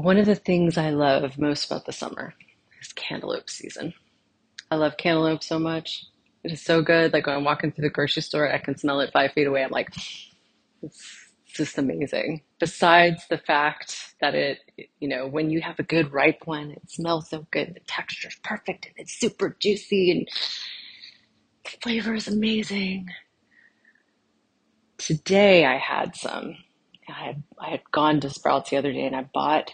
One of the things I love most about the summer is cantaloupe season. I love cantaloupe so much. It is so good. Like when I'm walking through the grocery store, I can smell it five feet away. I'm like, it's just amazing. Besides the fact that it, you know, when you have a good ripe one, it smells so good. The texture's perfect and it's super juicy and the flavor is amazing. Today I had some. I had I had gone to Sprouts the other day and I bought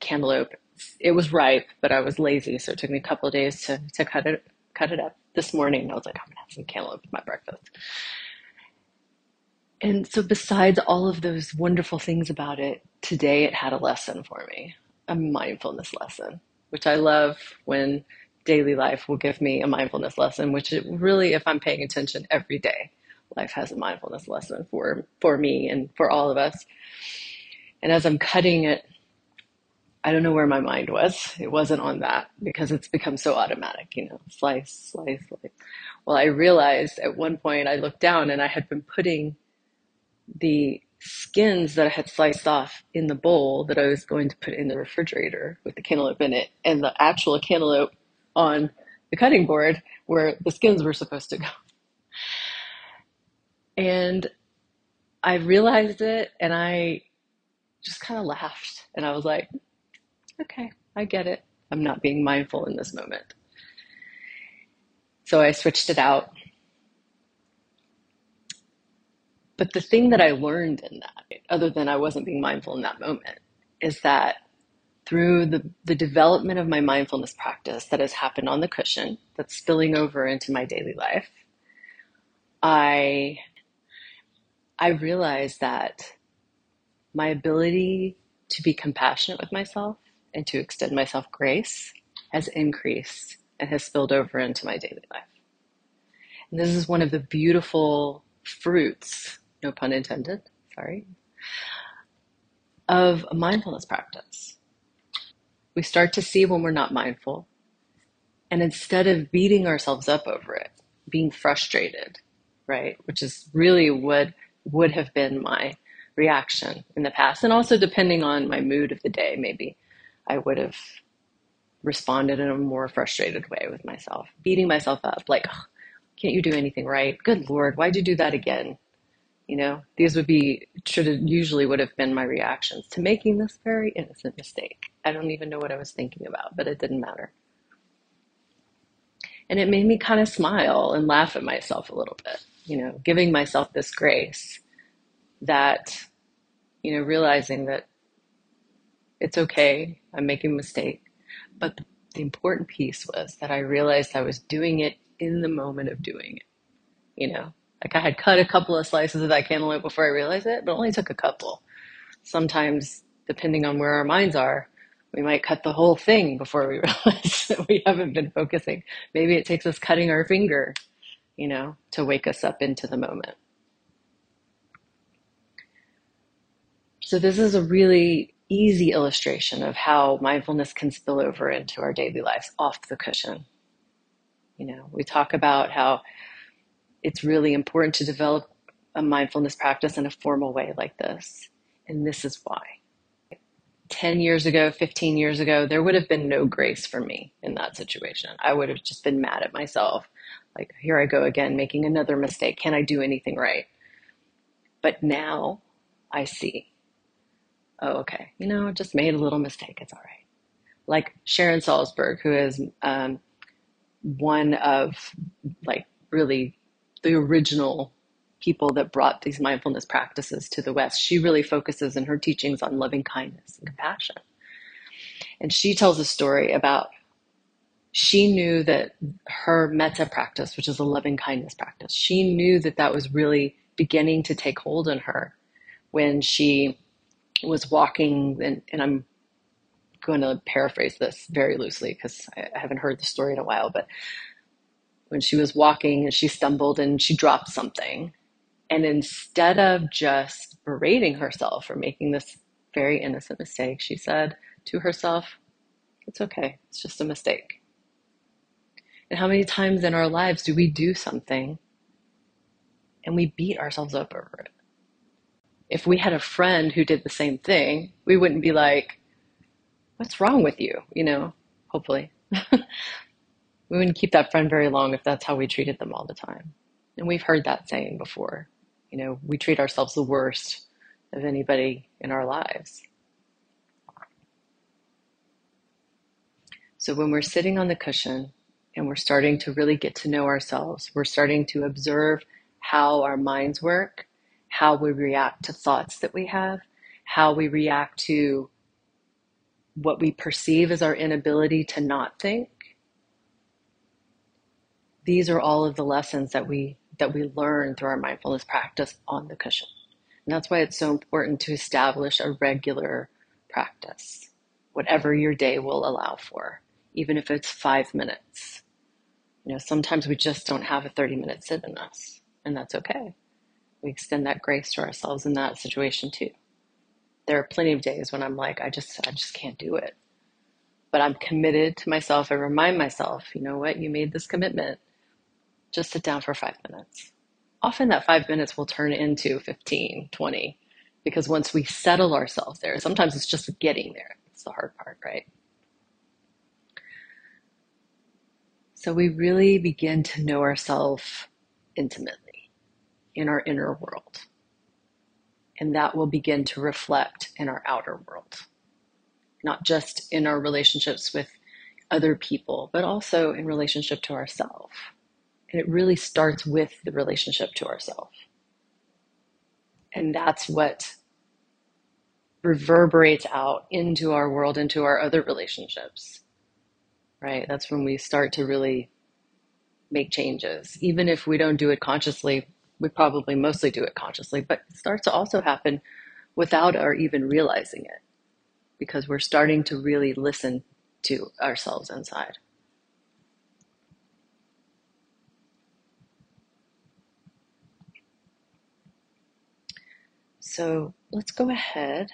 cantaloupe. It was ripe, but I was lazy, so it took me a couple of days to, to cut it cut it up. This morning I was like, I'm gonna have some cantaloupe for my breakfast. And so, besides all of those wonderful things about it, today it had a lesson for me, a mindfulness lesson, which I love when daily life will give me a mindfulness lesson, which it really, if I'm paying attention every day, life has a mindfulness lesson for, for me and for all of us. And as I'm cutting it, I don't know where my mind was. It wasn't on that because it's become so automatic, you know, slice, slice, slice. Well, I realized at one point I looked down and I had been putting the skins that I had sliced off in the bowl that I was going to put in the refrigerator with the cantaloupe in it, and the actual cantaloupe on the cutting board where the skins were supposed to go. And I realized it and I just kind of laughed and I was like, okay, I get it. I'm not being mindful in this moment. So I switched it out But the thing that I learned in that, other than I wasn't being mindful in that moment, is that through the, the development of my mindfulness practice that has happened on the cushion, that's spilling over into my daily life, I I realized that my ability to be compassionate with myself and to extend myself grace has increased and has spilled over into my daily life. And this is one of the beautiful fruits no pun intended, sorry, of a mindfulness practice. We start to see when we're not mindful, and instead of beating ourselves up over it, being frustrated, right, which is really what would have been my reaction in the past, and also depending on my mood of the day, maybe I would have responded in a more frustrated way with myself, beating myself up, like, oh, can't you do anything right? Good Lord, why'd you do that again? You know, these would be should have usually would have been my reactions to making this very innocent mistake. I don't even know what I was thinking about, but it didn't matter. And it made me kind of smile and laugh at myself a little bit, you know, giving myself this grace that, you know, realizing that it's okay, I'm making a mistake. But the, important piece was that I realized I was doing it in the moment of doing it, you know, like I had cut a couple of slices of that cantaloupe before I realized it, but only took a couple. Sometimes, depending on where our minds are, we might cut the whole thing before we realize that we haven't been focusing. Maybe it takes us cutting our finger, you know, to wake us up into the moment. So, this is a really easy illustration of how mindfulness can spill over into our daily lives off the cushion. You know, we talk about how it's really important to develop a mindfulness practice in a formal way like this. And this is why. 10 years ago, 15 years ago, there would have been no grace for me in that situation. I would have just been mad at myself. Like, here I go again, making another mistake. Can I do anything right? But now I see, oh, okay, you know, just made a little mistake. It's all right. Like Sharon Salzberg, who is um, one of like really the original people that brought these mindfulness practices to the West. She really focuses in her teachings on loving kindness and compassion. And she tells a story about she knew that her metta practice, which is a loving kindness practice, she knew that that was really beginning to take hold in her when she was walking, and, and I'm going to paraphrase this very loosely because I, I haven't heard the story in a while, but when she was walking and she stumbled and she dropped something. And instead of just berating herself for making this very innocent mistake, she said to herself, It's okay, it's just a mistake. And how many times in our lives do we do something and we beat ourselves up over it? If we had a friend who did the same thing, we wouldn't be like, what's wrong with you? You know, hopefully. we wouldn't keep that friend very long if that's how we treated them all the time. And we've heard that saying before. You know, we treat ourselves the worst of anybody in our lives. So when we're sitting on the cushion and we're starting to really get to know ourselves, we're starting to observe how our minds work, how we react to thoughts that we have, how we react to what we perceive as our inability to not think. These are all of the lessons that we that we learn through our mindfulness practice on the cushion. And that's why it's so important to establish a regular practice, whatever your day will allow for even if it's five minutes. You know, sometimes we just don't have a 30 minute sit in us, and that's okay. We extend that grace to ourselves in that situation too. There are plenty of days when I'm like, I just, I just can't do it. But I'm committed to myself. I remind myself, you know what, you made this commitment. Just sit down for five minutes. Often that five minutes will turn into 15, 20, because once we settle ourselves there, sometimes it's just getting there. It's the hard part, right? So we really begin to know ourselves intimately in our inner world. And that will begin to reflect in our outer world, not just in our relationships with other people, but also in relationship to ourselves. And it really starts with the relationship to ourselves. And that's what reverberates out into our world, into our other relationships right? That's when we start to really make changes. Even if we don't do it consciously, we probably mostly do it consciously, but it starts to also happen without our even realizing it because we're starting to really listen to ourselves inside. So let's go ahead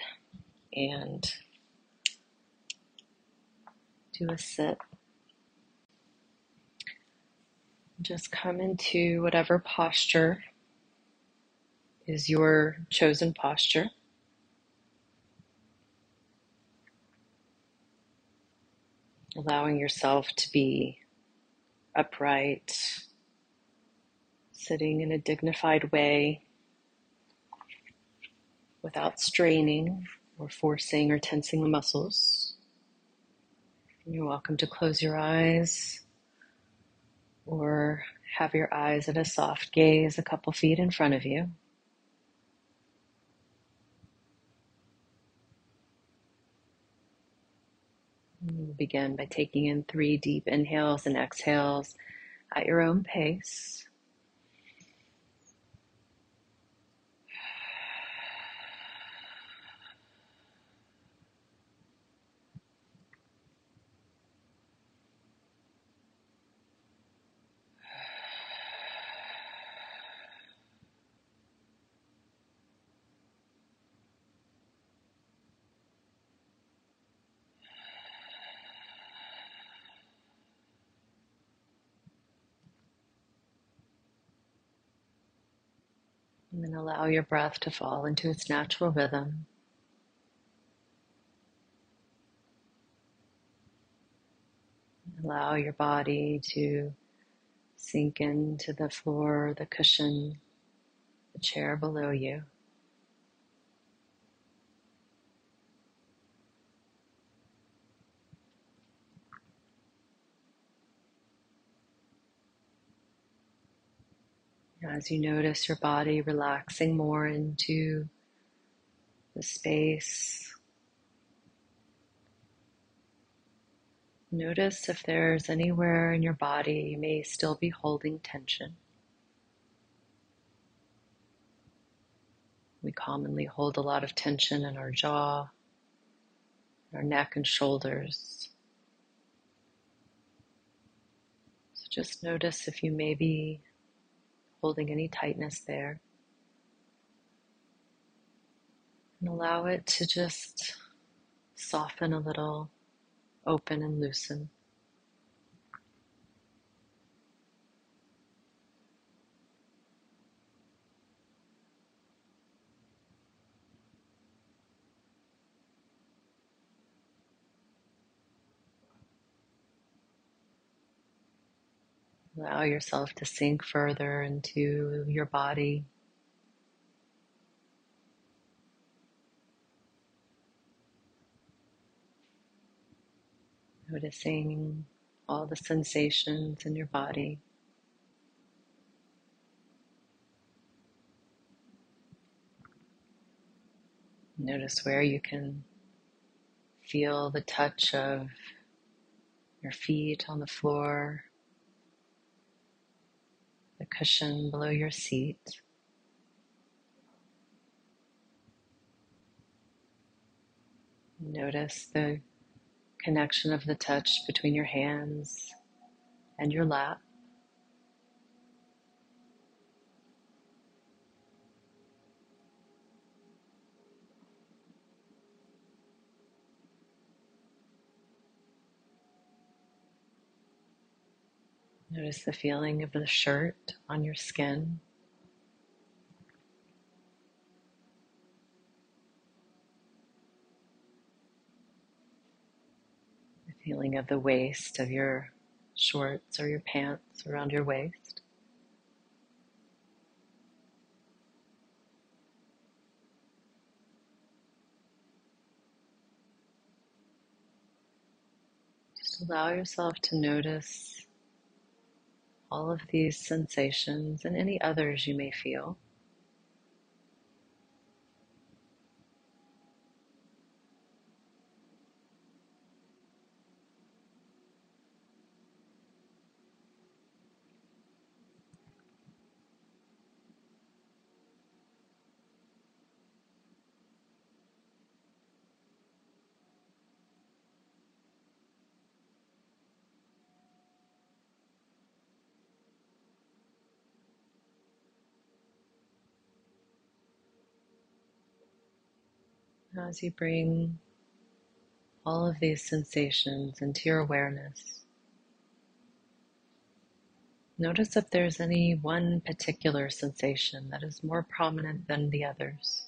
and do a sit Just come into whatever posture is your chosen posture. Allowing yourself to be upright, sitting in a dignified way without straining or forcing or tensing the muscles. You're welcome to close your eyes or have your eyes at a soft gaze a couple feet in front of you. Begin by taking in three deep inhales and exhales at your own pace. Allow your breath to fall into its natural rhythm. Allow your body to sink into the floor, the cushion, the chair below you. As you notice your body relaxing more into the space, notice if there's anywhere in your body you may still be holding tension. We commonly hold a lot of tension in our jaw, our neck and shoulders. So just notice if you may be holding any tightness there. And allow it to just soften a little, open and loosen. Allow yourself to sink further into your body. Noticing all the sensations in your body. Notice where you can feel the touch of your feet on the floor, the cushion below your seat. Notice the connection of the touch between your hands and your lap. Notice the feeling of the shirt on your skin. The feeling of the waist of your shorts or your pants around your waist. Just allow yourself to notice all of these sensations and any others you may feel. As you bring all of these sensations into your awareness, notice if there's any one particular sensation that is more prominent than the others.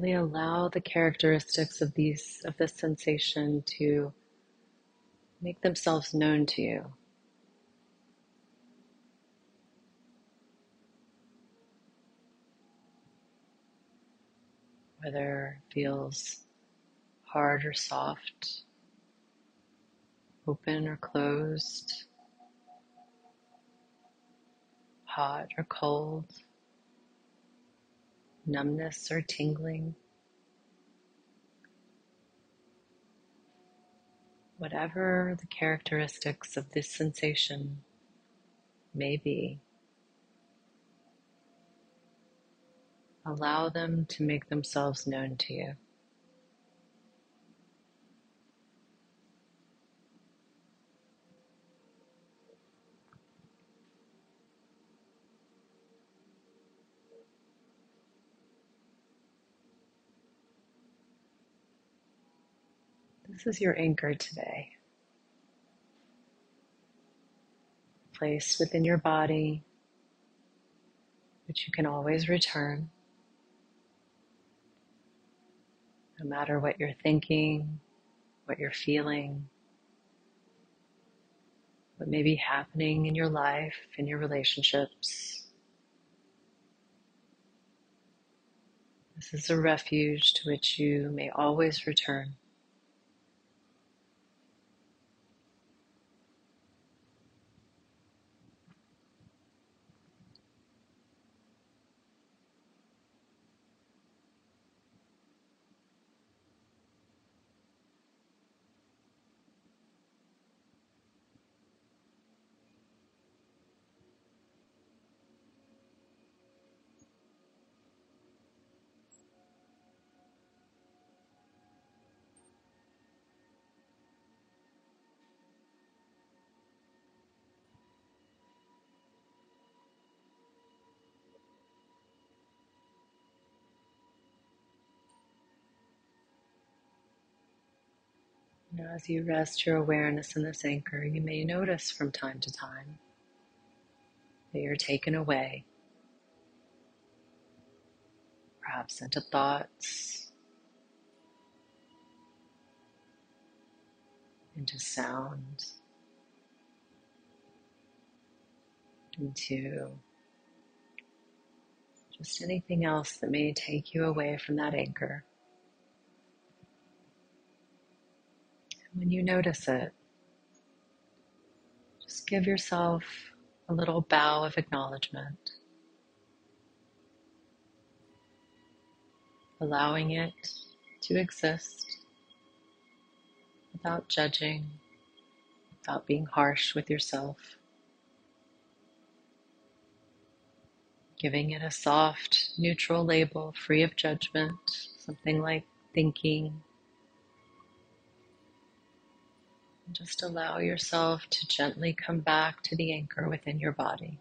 Really allow the characteristics of these of this sensation to make themselves known to you. Whether it feels hard or soft, open or closed, hot or cold numbness or tingling. Whatever the characteristics of this sensation may be, allow them to make themselves known to you. This is your anchor today. Place within your body, which you can always return. No matter what you're thinking, what you're feeling, what may be happening in your life, in your relationships. This is a refuge to which you may always return. As you rest your awareness in this anchor, you may notice from time to time that you're taken away, perhaps into thoughts, into sounds, into just anything else that may take you away from that anchor. And when you notice it, just give yourself a little bow of acknowledgement, allowing it to exist without judging, without being harsh with yourself. Giving it a soft, neutral label free of judgment, something like thinking. Just allow yourself to gently come back to the anchor within your body.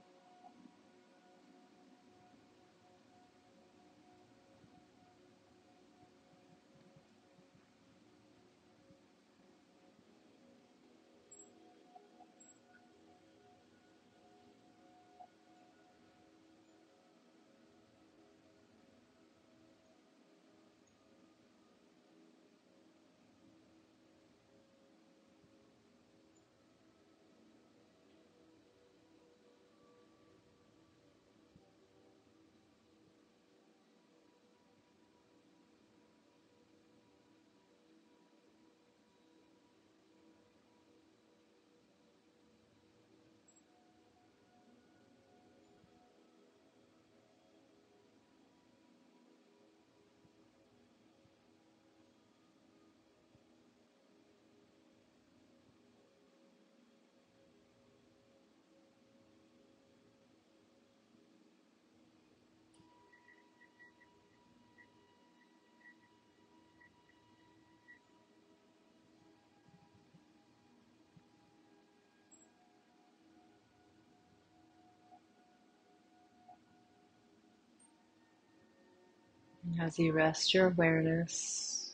As you rest your awareness,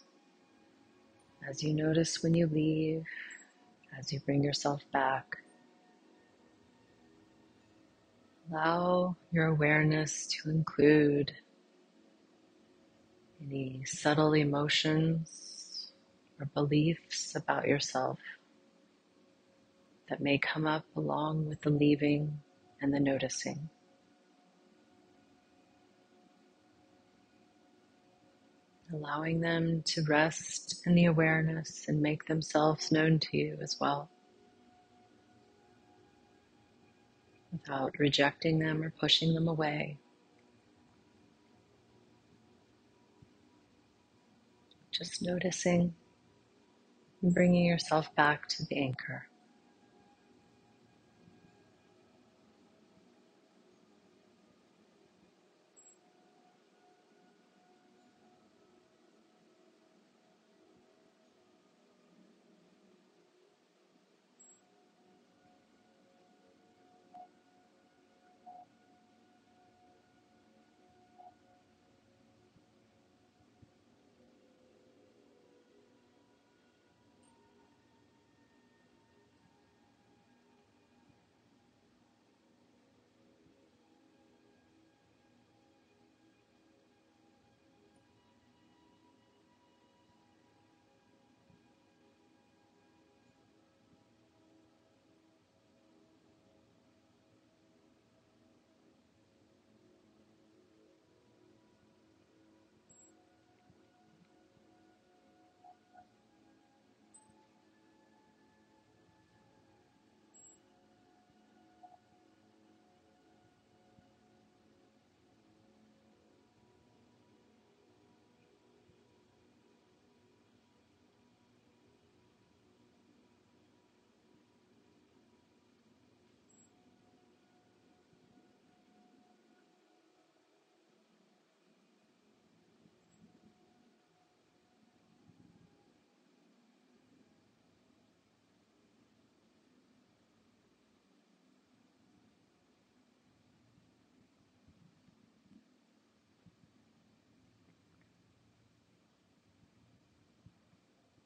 as you notice when you leave, as you bring yourself back, allow your awareness to include any subtle emotions or beliefs about yourself that may come up along with the leaving and the noticing. Allowing them to rest in the awareness and make themselves known to you as well. Without rejecting them or pushing them away. Just noticing and bringing yourself back to the anchor.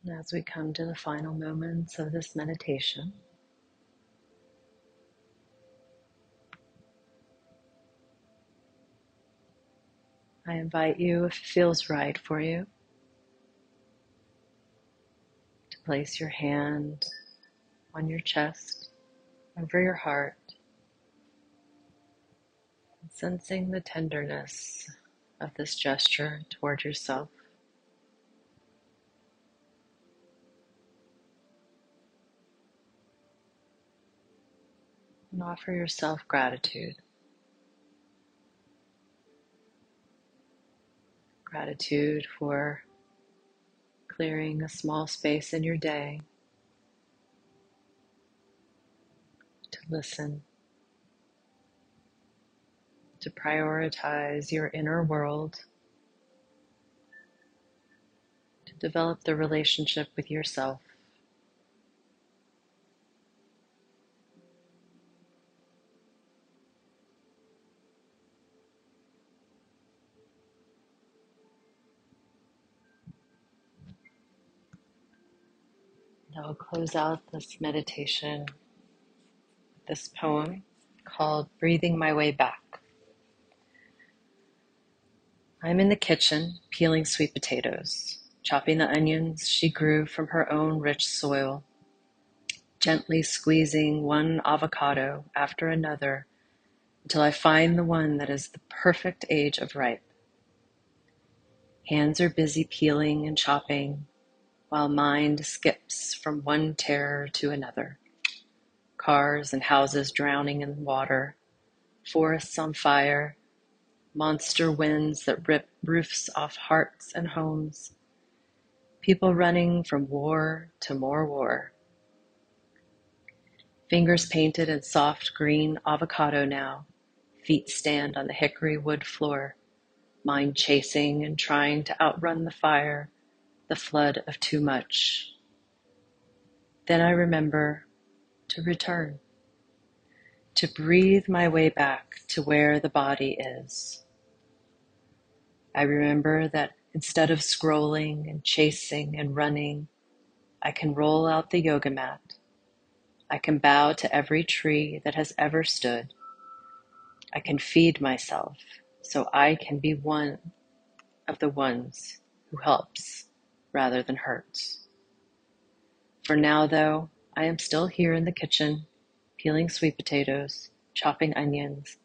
as we come to the final moments of this meditation. I invite you, if it feels right for you, to place your hand on your chest, over your heart, sensing the tenderness of this gesture toward yourself. And offer yourself gratitude. Gratitude for clearing a small space in your day to listen, to prioritize your inner world, to develop the relationship with yourself. I'll close out this meditation with this poem called Breathing My Way Back. I'm in the kitchen peeling sweet potatoes, chopping the onions she grew from her own rich soil, gently squeezing one avocado after another until I find the one that is the perfect age of ripe. Hands are busy peeling and chopping, while mind skips from one terror to another. Cars and houses drowning in water, forests on fire, monster winds that rip roofs off hearts and homes, people running from war to more war. Fingers painted in soft green avocado now, feet stand on the hickory wood floor, mind chasing and trying to outrun the fire the flood of too much. Then I remember to return, to breathe my way back to where the body is. I remember that instead of scrolling and chasing and running, I can roll out the yoga mat. I can bow to every tree that has ever stood. I can feed myself so I can be one of the ones who helps rather than hurts. For now, though, I am still here in the kitchen, peeling sweet potatoes, chopping onions,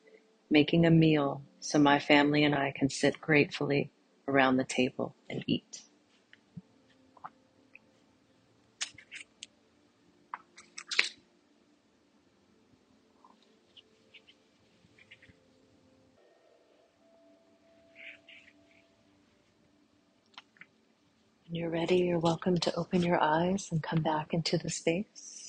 making a meal so my family and I can sit gratefully around the table and eat. You're ready, you're welcome to open your eyes and come back into the space.